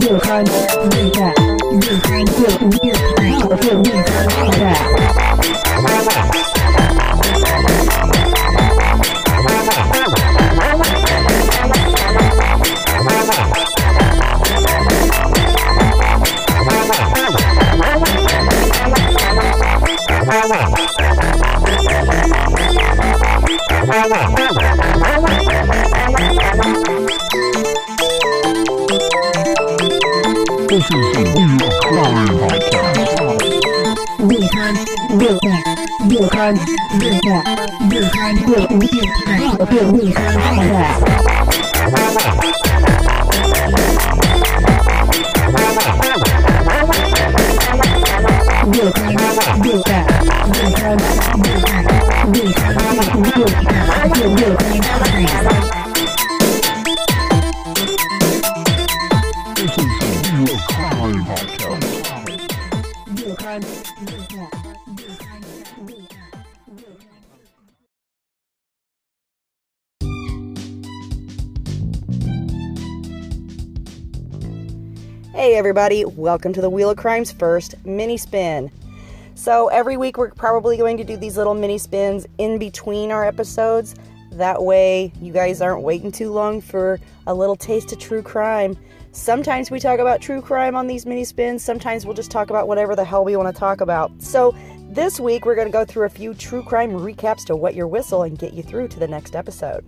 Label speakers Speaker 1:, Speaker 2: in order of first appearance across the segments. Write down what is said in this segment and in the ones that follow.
Speaker 1: điều hành điều cả điều
Speaker 2: hành điều uống điều thái hậu điều điều cả Wow. This is the Real Crime Podcast. Real crime, real crime, real crime, real crime, real crime, real real crime, real crime podcast.
Speaker 1: Real crime, real crime,
Speaker 2: real crime, real crime, real crime, real crime, real real crime podcast.
Speaker 3: This Hey everybody, welcome to the Wheel of Crime's first mini spin. So every week we're probably going to do these little mini spins in between our episodes. That way you guys aren't waiting too long for a little taste of true crime. Sometimes we talk about true crime on these mini spins, sometimes we'll just talk about whatever the hell we want to talk about. So this week we're going to go through a few true crime recaps to wet your whistle and get you through to the next episode.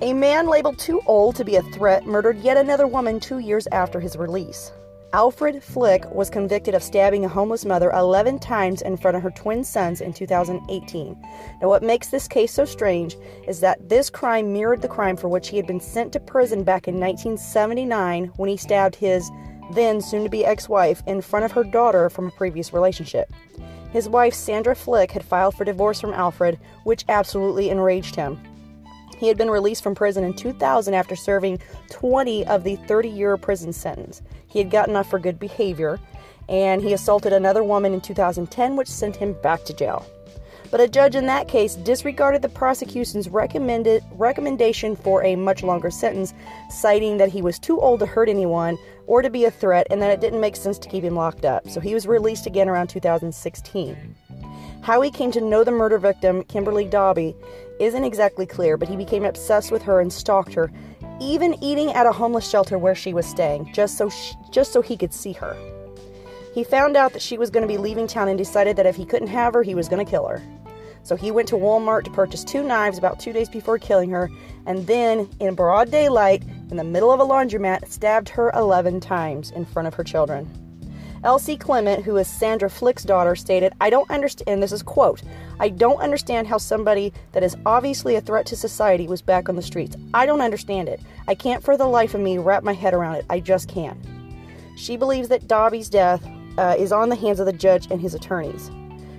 Speaker 3: A man labeled too old to be a threat murdered yet another woman two years after his release. Alfred Flick was convicted of stabbing a homeless mother 11 times in front of her twin sons in 2018. Now, what makes this case so strange is that this crime mirrored the crime for which he had been sent to prison back in 1979 when he stabbed his then soon to be ex wife in front of her daughter from a previous relationship. His wife, Sandra Flick, had filed for divorce from Alfred, which absolutely enraged him. He had been released from prison in 2000 after serving 20 of the 30 year prison sentence. He had gotten off for good behavior, and he assaulted another woman in 2010, which sent him back to jail. But a judge in that case disregarded the prosecution's recommended recommendation for a much longer sentence, citing that he was too old to hurt anyone or to be a threat, and that it didn't make sense to keep him locked up. So he was released again around 2016. How he came to know the murder victim, Kimberly Dobbie, isn't exactly clear, but he became obsessed with her and stalked her, even eating at a homeless shelter where she was staying, just so sh just so he could see her. He found out that she was going to be leaving town and decided that if he couldn't have her, he was going to kill her. So he went to Walmart to purchase two knives about two days before killing her, and then, in broad daylight, in the middle of a laundromat, stabbed her 11 times in front of her children. Elsie Clement, who is Sandra Flick's daughter, stated, I don't understand, and this is quote, I don't understand how somebody that is obviously a threat to society was back on the streets. I don't understand it. I can't for the life of me wrap my head around it. I just can't. She believes that Dobbie's death uh, is on the hands of the judge and his attorneys.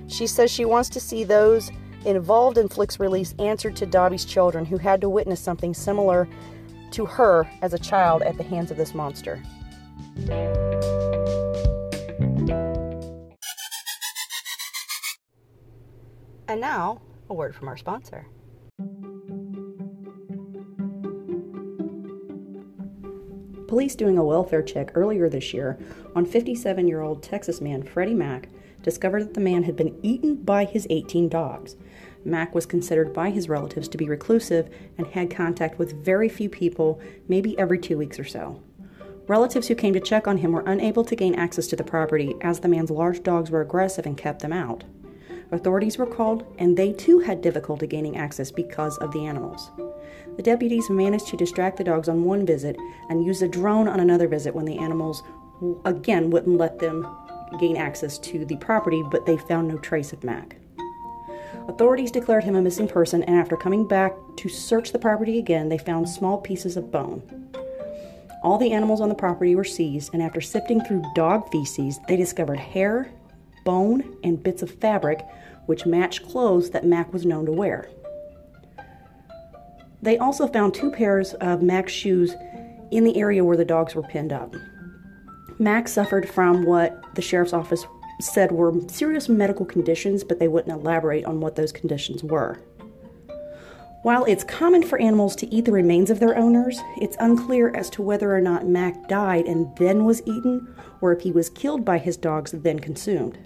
Speaker 3: She says she wants to see those involved in Flick's release answered to Dobbie's children who had to witness something similar to her as a child at the hands of this monster. And now, a word from our sponsor. Police doing a welfare check earlier this year on 57 year old Texas man Freddie Mack discovered that the man had been eaten by his 18 dogs. Mack was considered by his relatives to be reclusive and had contact with very few people, maybe every two weeks or so. Relatives who came to check on him were unable to gain access to the property as the man's large dogs were aggressive and kept them out. Authorities were called, and they too had difficulty gaining access because of the animals. The deputies managed to distract the dogs on one visit and used a drone on another visit when the animals, again, wouldn't let them gain access to the property, but they found no trace of Mack. Authorities declared him a missing person, and after coming back to search the property again, they found small pieces of bone. All the animals on the property were seized, and after sifting through dog feces, they discovered hair, bone, and bits of fabric which matched clothes that Mack was known to wear. They also found two pairs of Mack's shoes in the area where the dogs were pinned up. Mack suffered from what the sheriff's office said were serious medical conditions, but they wouldn't elaborate on what those conditions were. While it's common for animals to eat the remains of their owners, it's unclear as to whether or not Mack died and then was eaten, or if he was killed by his dogs then consumed.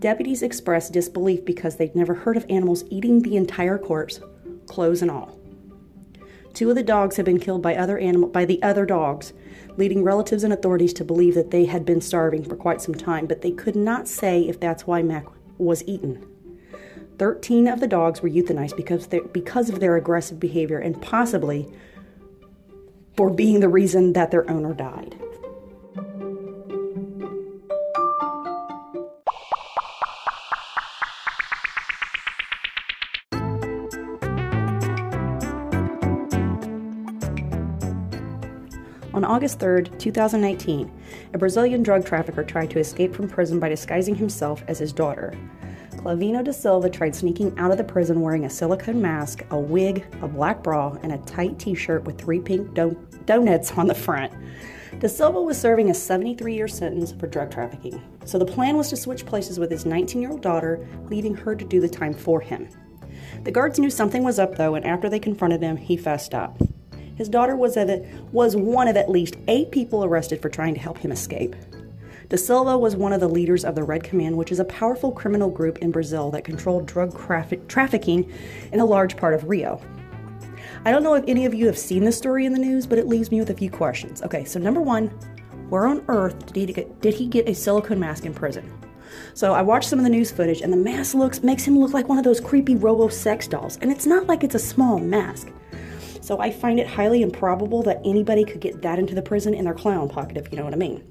Speaker 3: Deputies expressed disbelief because they'd never heard of animals eating the entire corpse, clothes and all. Two of the dogs had been killed by other animal by the other dogs, leading relatives and authorities to believe that they had been starving for quite some time, but they could not say if that's why Mack was eaten. 13 of the dogs were euthanized because, because of their aggressive behavior and possibly for being the reason that their owner died. On August 3, 2019, a Brazilian drug trafficker tried to escape from prison by disguising himself as his daughter. Clauvino da Silva tried sneaking out of the prison wearing a silicone mask, a wig, a black bra, and a tight t shirt with three pink do- donuts on the front. Da Silva was serving a 73 year sentence for drug trafficking, so the plan was to switch places with his 19 year old daughter, leaving her to do the time for him. The guards knew something was up though, and after they confronted him, he fessed up. His daughter was, of, was one of at least eight people arrested for trying to help him escape. Da Silva was one of the leaders of the Red Command, which is a powerful criminal group in Brazil that controlled drug trafficking in a large part of Rio. I don't know if any of you have seen this story in the news, but it leaves me with a few questions. Okay, so number one, where on earth did he get, did he get a silicone mask in prison? So I watched some of the news footage, and the mask looks makes him look like one of those creepy robo sex dolls, and it's not like it's a small mask. So I find it highly improbable that anybody could get that into the prison in their clown pocket, if you know what I mean.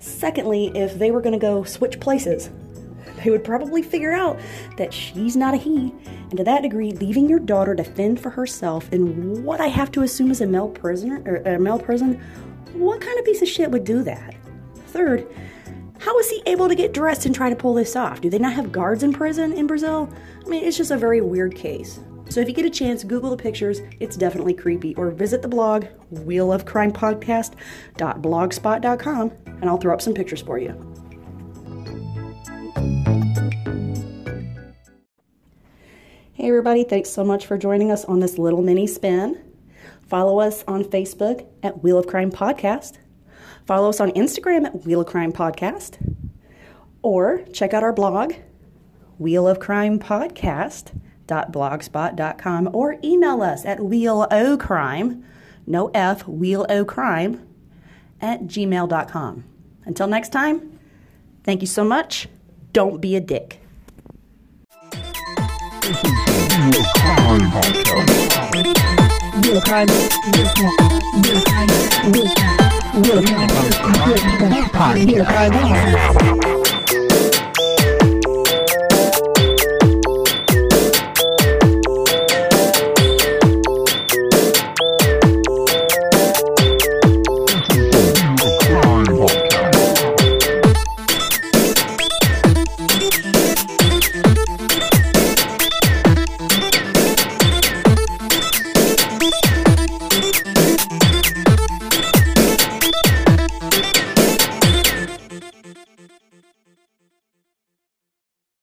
Speaker 3: Secondly, if they were going to go switch places, they would probably figure out that she's not a he, and to that degree, leaving your daughter to fend for herself in what I have to assume is a male prisoner or a male prison, what kind of piece of shit would do that? Third, how is he able to get dressed and try to pull this off? Do they not have guards in prison in Brazil? I mean, it's just a very weird case. So if you get a chance, Google the pictures. It's definitely creepy. Or visit the blog, wheelofcrimepodcast.blogspot.com, and I'll throw up some pictures for you. Hey, everybody, thanks so much for joining us on this little mini spin. Follow us on Facebook at Wheel of Crime Podcast. Follow us on Instagram at Wheel of Crime Podcast. Or check out our blog, Wheel of Crime Podcast blogspot.com or email us at wheelocrime, no F, wheelocrime, at gmail.com. Until next time, thank you so much. Don't be a dick.